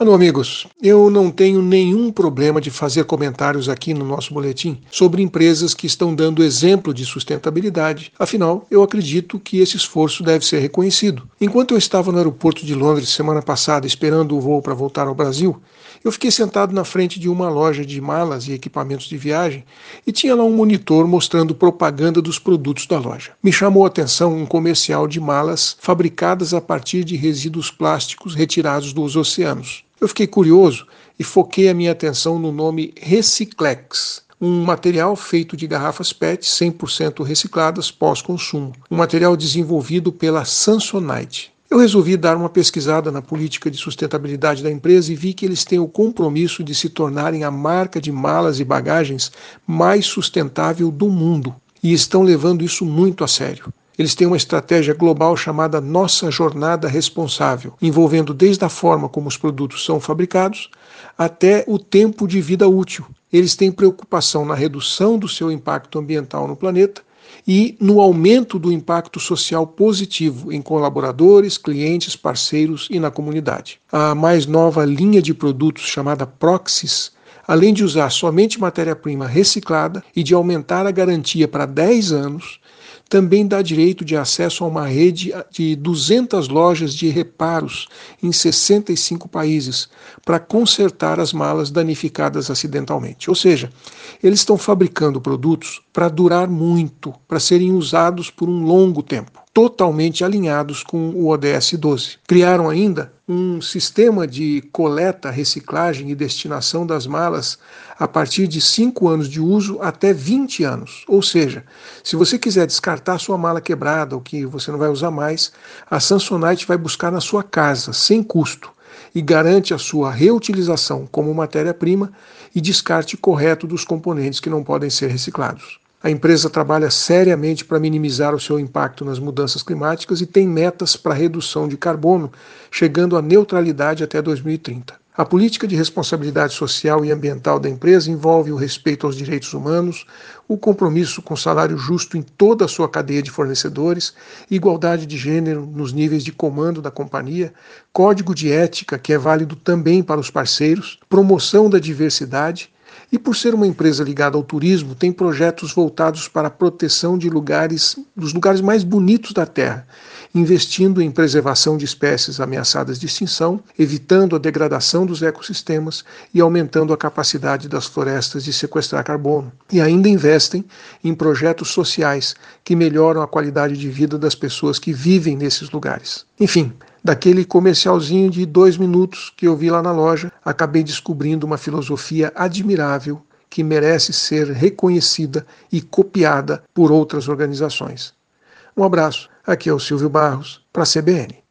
Alô, amigos. Eu não tenho nenhum problema de fazer comentários aqui no nosso boletim sobre empresas que estão dando exemplo de sustentabilidade. Afinal, eu acredito que esse esforço deve ser reconhecido. Enquanto eu estava no aeroporto de Londres semana passada esperando o voo para voltar ao Brasil, eu fiquei sentado na frente de uma loja de malas e equipamentos de viagem e tinha lá um monitor mostrando propaganda dos produtos da loja. Me chamou a atenção um comercial de malas fabricadas a partir de resíduos plásticos retirados dos oceanos. Eu fiquei curioso e foquei a minha atenção no nome Reciclex, um material feito de garrafas PET 100% recicladas pós-consumo, um material desenvolvido pela Samsonite. Eu resolvi dar uma pesquisada na política de sustentabilidade da empresa e vi que eles têm o compromisso de se tornarem a marca de malas e bagagens mais sustentável do mundo e estão levando isso muito a sério. Eles têm uma estratégia global chamada Nossa Jornada Responsável, envolvendo desde a forma como os produtos são fabricados até o tempo de vida útil. Eles têm preocupação na redução do seu impacto ambiental no planeta e no aumento do impacto social positivo em colaboradores, clientes, parceiros e na comunidade. A mais nova linha de produtos chamada Proxys além de usar somente matéria-prima reciclada e de aumentar a garantia para 10 anos, também dá direito de acesso a uma rede de 200 lojas de reparos em 65 países para consertar as malas danificadas acidentalmente. Ou seja, eles estão fabricando produtos para durar muito, para serem usados por um longo tempo totalmente alinhados com o ODS 12. Criaram ainda um sistema de coleta, reciclagem e destinação das malas a partir de 5 anos de uso até 20 anos. Ou seja, se você quiser descartar sua mala quebrada ou que você não vai usar mais, a Samsonite vai buscar na sua casa, sem custo, e garante a sua reutilização como matéria-prima e descarte correto dos componentes que não podem ser reciclados. A empresa trabalha seriamente para minimizar o seu impacto nas mudanças climáticas e tem metas para redução de carbono, chegando à neutralidade até 2030. A política de responsabilidade social e ambiental da empresa envolve o respeito aos direitos humanos, o compromisso com salário justo em toda a sua cadeia de fornecedores, igualdade de gênero nos níveis de comando da companhia, código de ética que é válido também para os parceiros, promoção da diversidade e por ser uma empresa ligada ao turismo, tem projetos voltados para a proteção de lugares, dos lugares mais bonitos da Terra, investindo em preservação de espécies ameaçadas de extinção, evitando a degradação dos ecossistemas e aumentando a capacidade das florestas de sequestrar carbono. E ainda investem em projetos sociais que melhoram a qualidade de vida das pessoas que vivem nesses lugares. Enfim, daquele comercialzinho de dois minutos que eu vi lá na loja, acabei descobrindo uma filosofia admirável que merece ser reconhecida e copiada por outras organizações. Um abraço, aqui é o Silvio Barros, para a CBN.